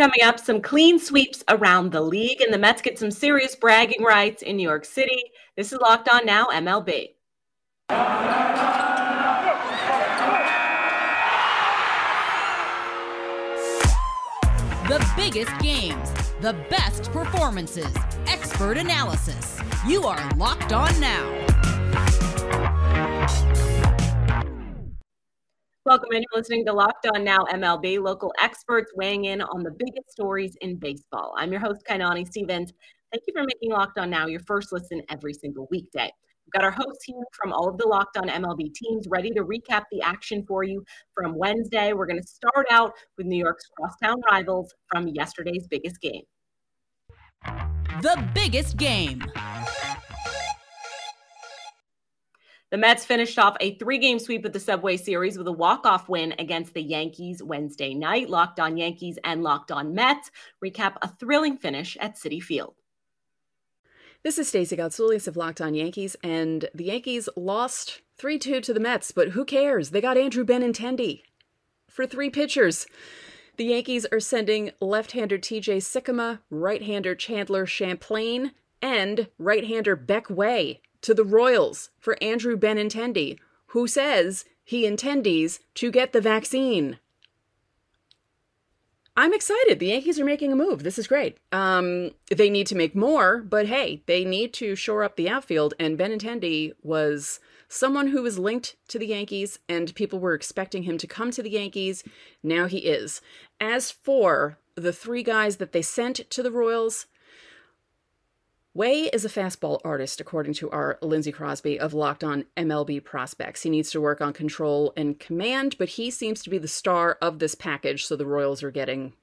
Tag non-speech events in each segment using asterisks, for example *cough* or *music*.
Coming up, some clean sweeps around the league, and the Mets get some serious bragging rights in New York City. This is Locked On Now MLB. The biggest games, the best performances, expert analysis. You are Locked On Now. Welcome in. You're listening to Locked On Now MLB, local experts weighing in on the biggest stories in baseball. I'm your host, Kainani Stevens. Thank you for making Locked On Now your first listen every single weekday. We've got our hosts here from all of the Locked On MLB teams ready to recap the action for you from Wednesday. We're going to start out with New York's crosstown rivals from yesterday's biggest game. The biggest game. The Mets finished off a three game sweep of the Subway Series with a walk off win against the Yankees Wednesday night. Locked on Yankees and Locked on Mets recap a thrilling finish at Citi Field. This is Stacey Gotsoulias of Locked On Yankees, and the Yankees lost 3 2 to the Mets, but who cares? They got Andrew Benintendi for three pitchers. The Yankees are sending left hander TJ Sikkema, right hander Chandler Champlain, and right hander Beck Way to the Royals for Andrew Benintendi, who says he intends to get the vaccine. I'm excited. The Yankees are making a move. This is great. Um, they need to make more, but hey, they need to shore up the outfield. And Benintendi was someone who was linked to the Yankees, and people were expecting him to come to the Yankees. Now he is. As for the three guys that they sent to the Royals, Way is a fastball artist, according to our Lindsey Crosby of Locked On MLB Prospects. He needs to work on control and command, but he seems to be the star of this package, so the Royals are getting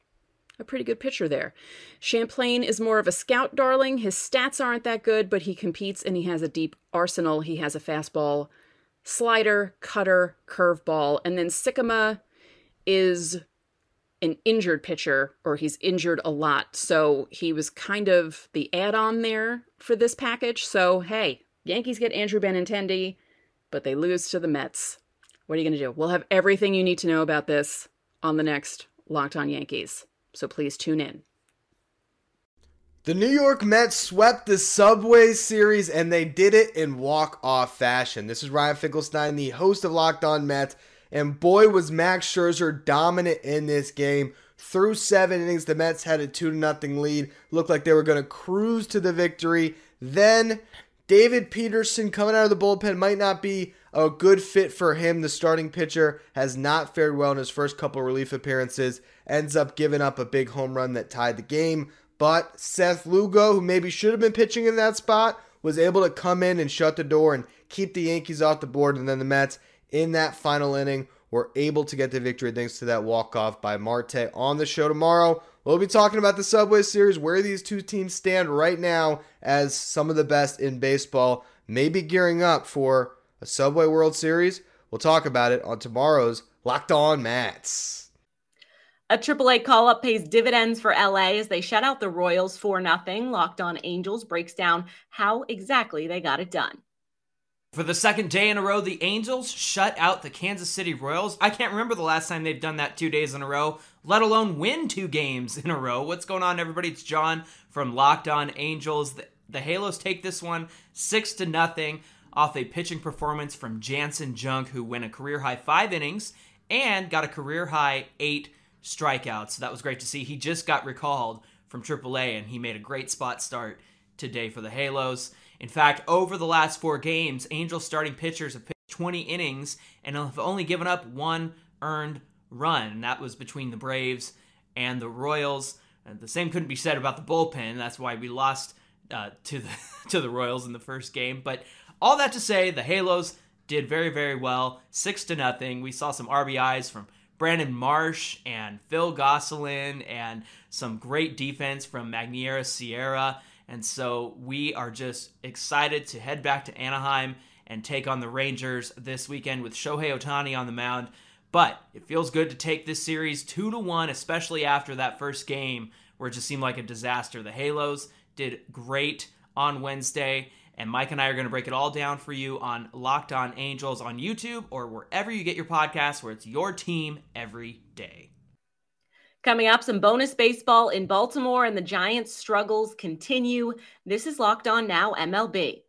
a pretty good pitcher there. Champlain is more of a scout darling. His stats aren't that good, but he competes and he has a deep arsenal. He has a fastball, slider, cutter, curveball, and then Sikkema is an injured pitcher or he's injured a lot. So he was kind of the add on there for this package. So, hey, Yankees get Andrew Benintendi, but they lose to the Mets. What are you going to do? We'll have everything you need to know about this on the next Locked On Yankees. So please tune in. The New York Mets swept the Subway Series and they did it in walk off fashion. This is Ryan Finkelstein, the host of Locked On Mets. And boy, was Max Scherzer dominant in this game. Through seven innings, the Mets had a 2 0 lead. Looked like they were going to cruise to the victory. Then David Peterson coming out of the bullpen might not be a good fit for him. The starting pitcher has not fared well in his first couple relief appearances. Ends up giving up a big home run that tied the game. But Seth Lugo, who maybe should have been pitching in that spot, was able to come in and shut the door and keep the Yankees off the board. And then the Mets in that final inning we were able to get the victory thanks to that walk-off by Marte. On the show tomorrow, we'll be talking about the Subway Series, where these two teams stand right now as some of the best in baseball, maybe gearing up for a Subway World Series. We'll talk about it on tomorrow's Locked On Mets. A AAA call up pays dividends for LA as they shut out the Royals for nothing. Locked On Angels breaks down how exactly they got it done. For the second day in a row, the Angels shut out the Kansas City Royals. I can't remember the last time they've done that two days in a row, let alone win two games in a row. What's going on, everybody? It's John from Locked On Angels. The, the Halos take this one six to nothing off a pitching performance from Janson Junk, who went a career high five innings and got a career high eight strikeouts. So that was great to see. He just got recalled from AAA and he made a great spot start today for the Halos. In fact, over the last four games, Angels starting pitchers have pitched 20 innings and have only given up one earned run. That was between the Braves and the Royals. And the same couldn't be said about the bullpen. That's why we lost uh, to the *laughs* to the Royals in the first game. But all that to say, the Halos did very very well, six to nothing. We saw some RBIs from Brandon Marsh and Phil Gosselin, and some great defense from Magneuris Sierra. And so we are just excited to head back to Anaheim and take on the Rangers this weekend with Shohei Ohtani on the mound. But it feels good to take this series two to one, especially after that first game where it just seemed like a disaster. The Halos did great on Wednesday, and Mike and I are going to break it all down for you on Locked On Angels on YouTube or wherever you get your podcasts, where it's your team every day. Coming up, some bonus baseball in Baltimore, and the Giants' struggles continue. This is Locked On Now MLB.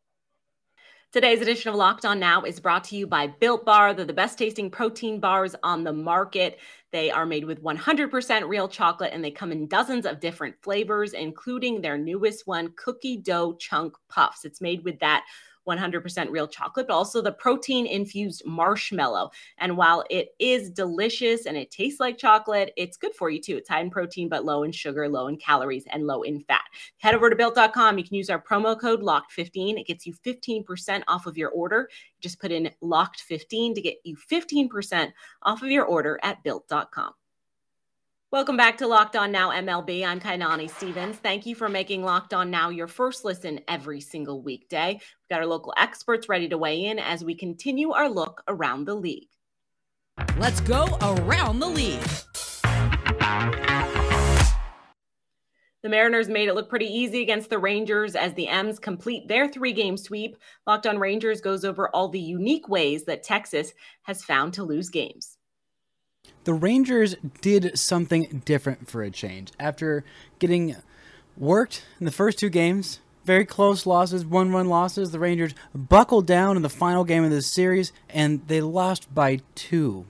Today's edition of Locked On Now is brought to you by Built Bar. They're the best tasting protein bars on the market. They are made with 100% real chocolate and they come in dozens of different flavors, including their newest one, cookie dough chunk puffs. It's made with that 100% real chocolate, but also the protein infused marshmallow. And while it is delicious and it tastes like chocolate, it's good for you too. It's high in protein, but low in sugar, low in calories, and low in fat. Head over to built.com. You can use our promo code LOCKED15. It gets you 15% off of your order. Just put in LOCKED15 to get you 15% off of your order at built.com. Welcome back to Locked On Now MLB. I'm Kainani Stevens. Thank you for making Locked On Now your first listen every single weekday. We've got our local experts ready to weigh in as we continue our look around the league. Let's go around the league. The Mariners made it look pretty easy against the Rangers as the M's complete their three game sweep. Locked on Rangers goes over all the unique ways that Texas has found to lose games the Rangers did something different for a change. After getting worked in the first two games, very close losses, one run losses, the Rangers buckled down in the final game of this series and they lost by two.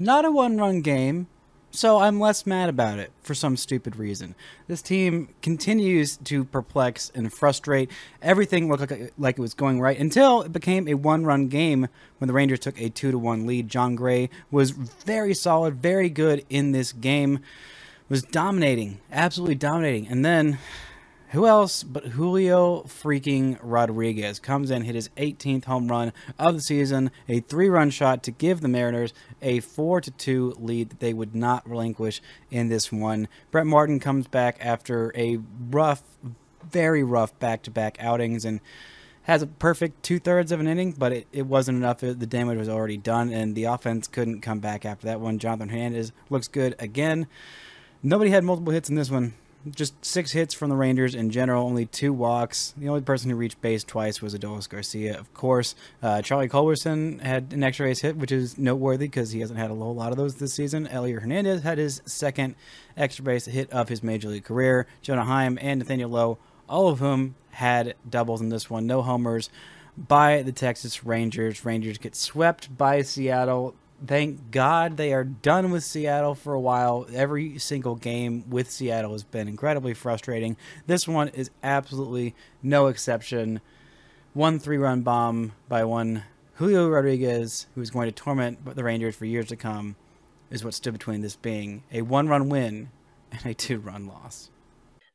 Not a one run game, so I'm less mad about it for some stupid reason. This team continues to perplex and frustrate. Everything looked like, like it was going right until it became a one-run game when the Rangers took a 2 to 1 lead. Jon Gray was very solid, very good in this game. Was dominating, absolutely dominating. And then who else but Julio freaking Rodriguez comes in, hit his 18th home run of the season, a three-run shot to give the Mariners a four to two lead that they would not relinquish in this one. Brett Martin comes back after a rough, very rough back-to-back outings and has a perfect two thirds of an inning, but it, it wasn't enough. The damage was already done, and the offense couldn't come back after that one. Jonathan Hernandez looks good again. Nobody had multiple hits in this one just six hits from the Rangers in general, only two walks. The only person who reached base twice was Adolis Garcia, of course. Uh, Charlie Culberson had an extra base hit, which is noteworthy because he hasn't had a whole lot of those this season. Elliot Hernandez had his second extra base hit of his major league career. Jonah Heim and Nathaniel Lowe, all of whom had doubles in this one. No homers by the Texas Rangers. Rangers get swept by Seattle thank God they are done with Seattle for a while. Every single game with Seattle has been incredibly frustrating. This one is absolutely no exception. One three run bomb by one Julio Rodriguez, who is going to torment the Rangers for years to come, is what stood between this being a one run win and a two run loss.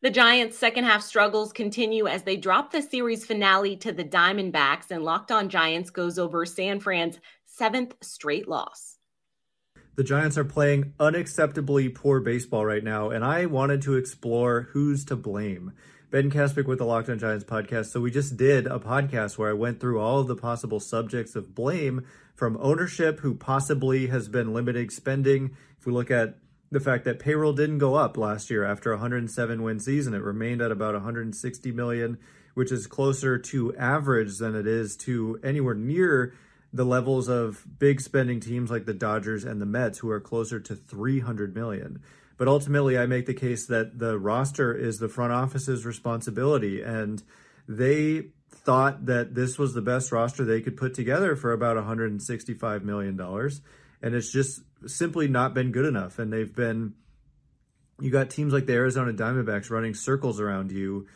The Giants' second half struggles continue as they drop the series finale to the Diamondbacks, and Locked On Giants goes over San Fran's seventh straight loss. The Giants are playing unacceptably poor baseball right now, and I wanted to explore who's to blame. Ben Kaspick with the Locked On Giants podcast. So we just did a podcast where I went through all of the possible subjects of blame from ownership who possibly has been limiting spending. If we look at the fact that payroll didn't go up last year after a 107 win season, it remained at about 160 million, which is closer to average than it is to anywhere near the levels of big spending teams like the Dodgers and the Mets, who are closer to 300 million. But ultimately, I make the case that the roster is the front office's responsibility, and they thought that this was the best roster they could put together for about 165 million dollars, and it's just simply not been good enough. And they've been, you got teams like the Arizona Diamondbacks running circles around you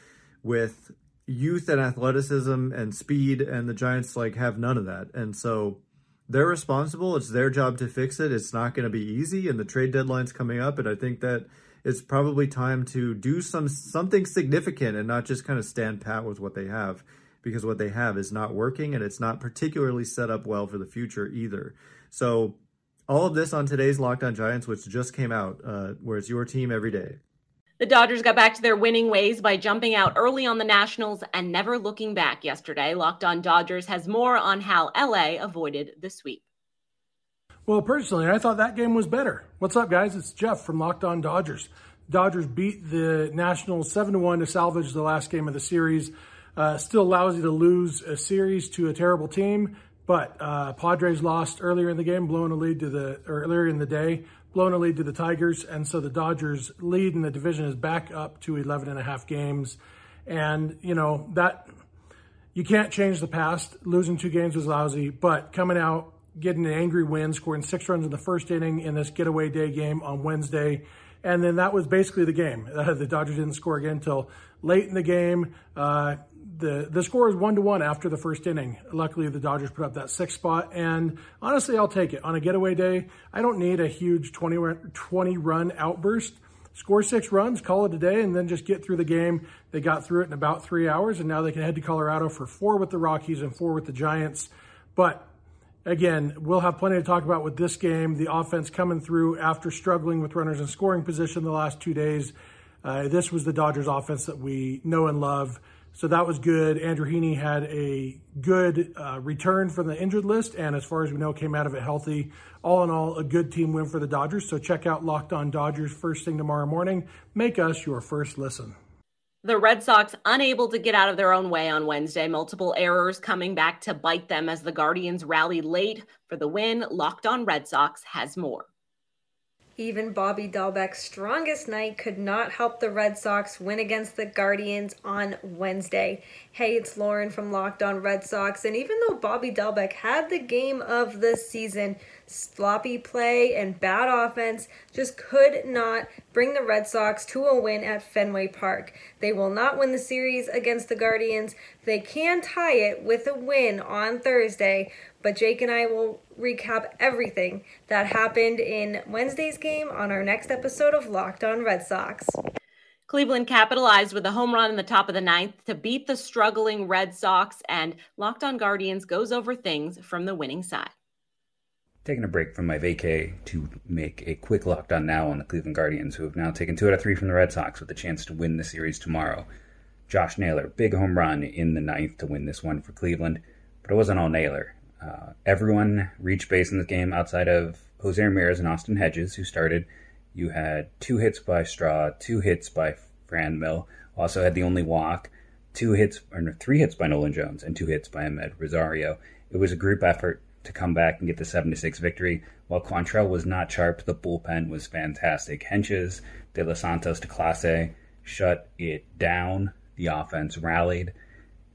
with youth and athleticism and speed, and the Giants like have none of that. And so they're responsible. It's their job to fix it. It's not going to be easy, and the trade deadline's coming up. And I think that it's probably time to do some something significant and not just kind of stand pat with what they have, because what they have is not working, and it's not particularly set up well for the future either. So. All of this on today's Locked On Giants, which just came out, uh, where it's your team every day. The Dodgers got back to their winning ways by jumping out early on the Nationals and never looking back yesterday. Locked on Dodgers has more on how LA avoided the sweep. Well, personally, I thought that game was better. What's up, guys? It's Jeff from Locked On Dodgers. Dodgers beat the Nationals 7 1 to salvage the last game of the series. Uh, still lousy to lose a series to a terrible team, but uh, Padres lost earlier in the game, blowing a lead to the earlier in the day, blown a lead to the Tigers. And so the Dodgers lead in the division is back up to 11 and a half games. And, you know, that you can't change the past. Losing two games was lousy, but coming out, getting an angry win, scoring six runs in the first inning in this getaway day game on Wednesday. And then that was basically the game. Uh, *laughs* the Dodgers didn't score again until late in the game. Uh, the the score is one to one after the first inning. Luckily, the Dodgers put up that sixth spot, and honestly, I'll take it on a getaway day. I don't need a huge 20, 20 run outburst. Score six runs, call it a day, and then just get through the game. They got through it in about three hours, and now they can head to Colorado for four with the Rockies and four with the Giants. But again, we'll have plenty to talk about with this game. The offense coming through after struggling with runners in scoring position the last two days. Uh, this was the Dodgers offense that we know and love. So that was good. Andrew Heaney had a good uh, return from the injured list, and as far as we know, came out of it healthy. All in all, a good team win for the Dodgers. So check out Locked On Dodgers first thing tomorrow morning. Make us your first listen. The Red Sox unable to get out of their own way on Wednesday. Multiple errors coming back to bite them as the Guardians rallied late for the win. Locked On Red Sox has more. Even Bobby Dalbec's strongest night could not help the Red Sox win against the Guardians on Wednesday. Hey, it's Lauren from Locked On Red Sox, and even though Bobby Dalbec had the game of the season, sloppy play and bad offense just could not bring the Red Sox to a win at Fenway Park. They will not win the series against the Guardians. They can tie it with a win on Thursday, but Jake and I will recap everything that happened in Wednesday's game on our next episode of Locked On Red Sox. Cleveland capitalized with a home run in the top of the ninth to beat the struggling Red Sox, and Locked On Guardians goes over things from the winning side. Taking a break from my vacay to make a quick lockdown now on the Cleveland Guardians, who have now taken two out of three from the Red Sox with a chance to win the series tomorrow. Josh Naylor, big home run in the ninth to win this one for Cleveland, but it wasn't all Naylor. Uh, everyone reached base in this game outside of Jose Ramirez and Austin Hedges, who started. You had two hits by Straw, two hits by Franmil, also had the only walk, two hits, or three hits by Nolan Jones, and two hits by Amed Rosario. It was a group effort to come back and get the 7 6 victory. While Quantrill was not sharp, the bullpen was fantastic. Hentges, De Los Santos to Clase shut it down. The offense rallied.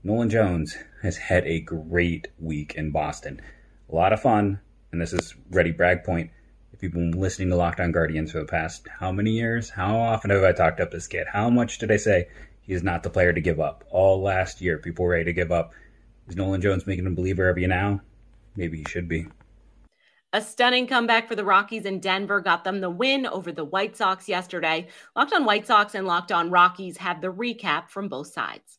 Nolan Jones has had a great week in Boston. A lot of fun, and this is ready brag point. If you've been listening to Locked On Guardians for the past how many years? How often have I talked up this kid? How much did I say he is not the player to give up? All last year, people were ready to give up. Is Nolan Jones making a believer of you now? Maybe he should be. A stunning comeback for the Rockies in Denver got them the win over the White Sox yesterday. Locked on White Sox and Locked on Rockies have the recap from both sides.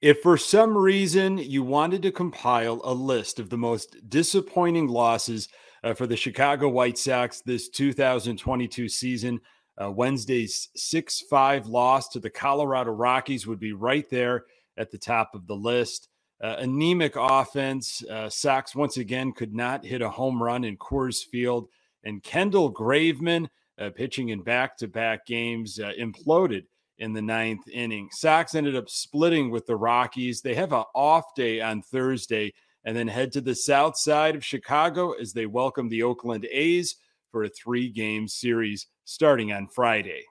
If for some reason you wanted to compile a list of the most disappointing losses uh, for the Chicago White Sox this 2022 season, uh, Wednesday's 6 5 loss to the Colorado Rockies would be right there at the top of the list. Uh, anemic offense. Uh, once again could not hit a home run in Coors Field. And Kendall Graveman, uh, pitching in back to back games, uh, imploded in the ninth inning. Sox ended up splitting with the Rockies. They have an off day on Thursday and then head to the south side of Chicago as they welcome the Oakland A's for a three game series starting on Friday.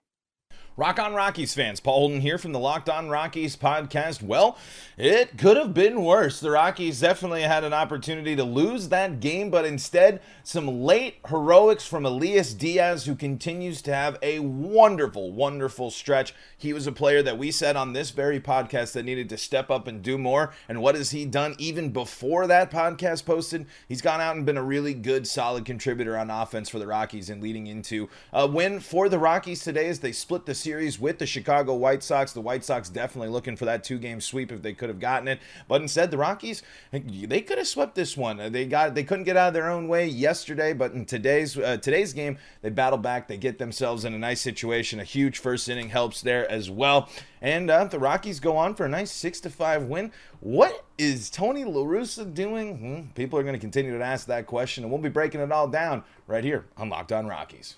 Rock on Rockies fans, Paul Holden here from the Locked On Rockies podcast. Well, it could have been worse. The Rockies definitely had an opportunity to lose that game, but instead, some late heroics from Elias Diaz, who continues to have a wonderful, wonderful stretch. He was a player that we said on this very podcast that needed to step up and do more. And what has he done even before that podcast posted? He's gone out and been a really good, solid contributor on offense for the Rockies and leading into a win for the Rockies today as they split the series with the Chicago White Sox. The White Sox definitely looking for that two game sweep if they could have gotten it. But instead, the Rockies, they could have swept this one. They got they couldn't get out of their own way yesterday, but in today's uh, today's game, they battle back. They get themselves in a nice situation. A huge first inning helps there as well. And uh, the Rockies go on for a nice six to five win. What is Tony La Russa doing? Hmm, people are going to continue to ask that question, and we'll be breaking it all down right here on Locked On Rockies.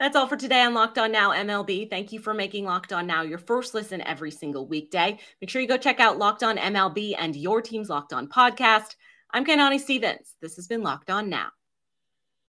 That's all for today on Locked On Now MLB. Thank you for making Locked On Now your first listen every single weekday. Make sure you go check out Locked On MLB and your team's Locked On podcast. I'm Kainani Stevens. This has been Locked On Now.